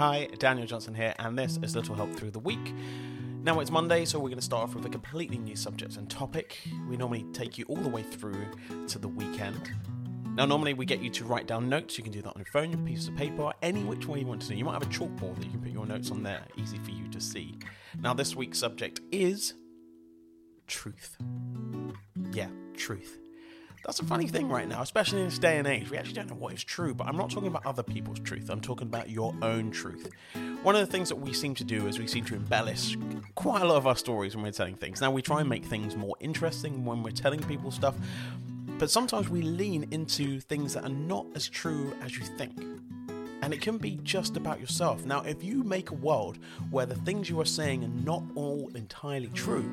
Hi, Daniel Johnson here, and this is Little Help Through the Week. Now it's Monday, so we're going to start off with a completely new subject and topic. We normally take you all the way through to the weekend. Now, normally we get you to write down notes. You can do that on your phone, your piece of paper, any which way you want to do. You might have a chalkboard that you can put your notes on there, easy for you to see. Now, this week's subject is truth. Yeah, truth. That's a funny thing right now, especially in this day and age. We actually don't know what is true, but I'm not talking about other people's truth. I'm talking about your own truth. One of the things that we seem to do is we seem to embellish quite a lot of our stories when we're telling things. Now, we try and make things more interesting when we're telling people stuff, but sometimes we lean into things that are not as true as you think. And it can be just about yourself. Now, if you make a world where the things you are saying are not all entirely true,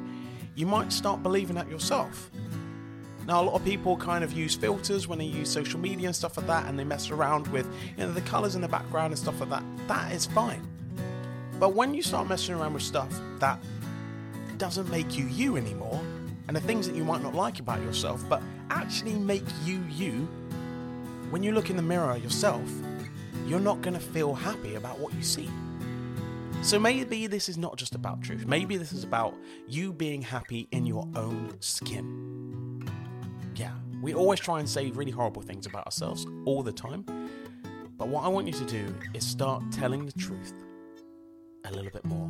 you might start believing that yourself. Now, a lot of people kind of use filters when they use social media and stuff like that, and they mess around with you know the colors in the background and stuff like that. That is fine. But when you start messing around with stuff that doesn't make you you anymore, and the things that you might not like about yourself, but actually make you you, when you look in the mirror yourself, you're not going to feel happy about what you see. So maybe this is not just about truth. Maybe this is about you being happy in your own skin. Yeah, we always try and say really horrible things about ourselves all the time. But what I want you to do is start telling the truth a little bit more.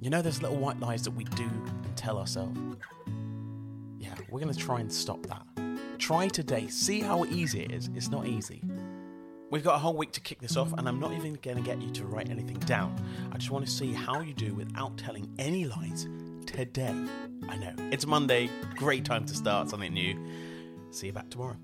You know, those little white lies that we do and tell ourselves? Yeah, we're going to try and stop that. Try today. See how easy it is. It's not easy. We've got a whole week to kick this off, and I'm not even going to get you to write anything down. I just want to see how you do without telling any lies today. I know. It's Monday. Great time to start something new. See you back tomorrow.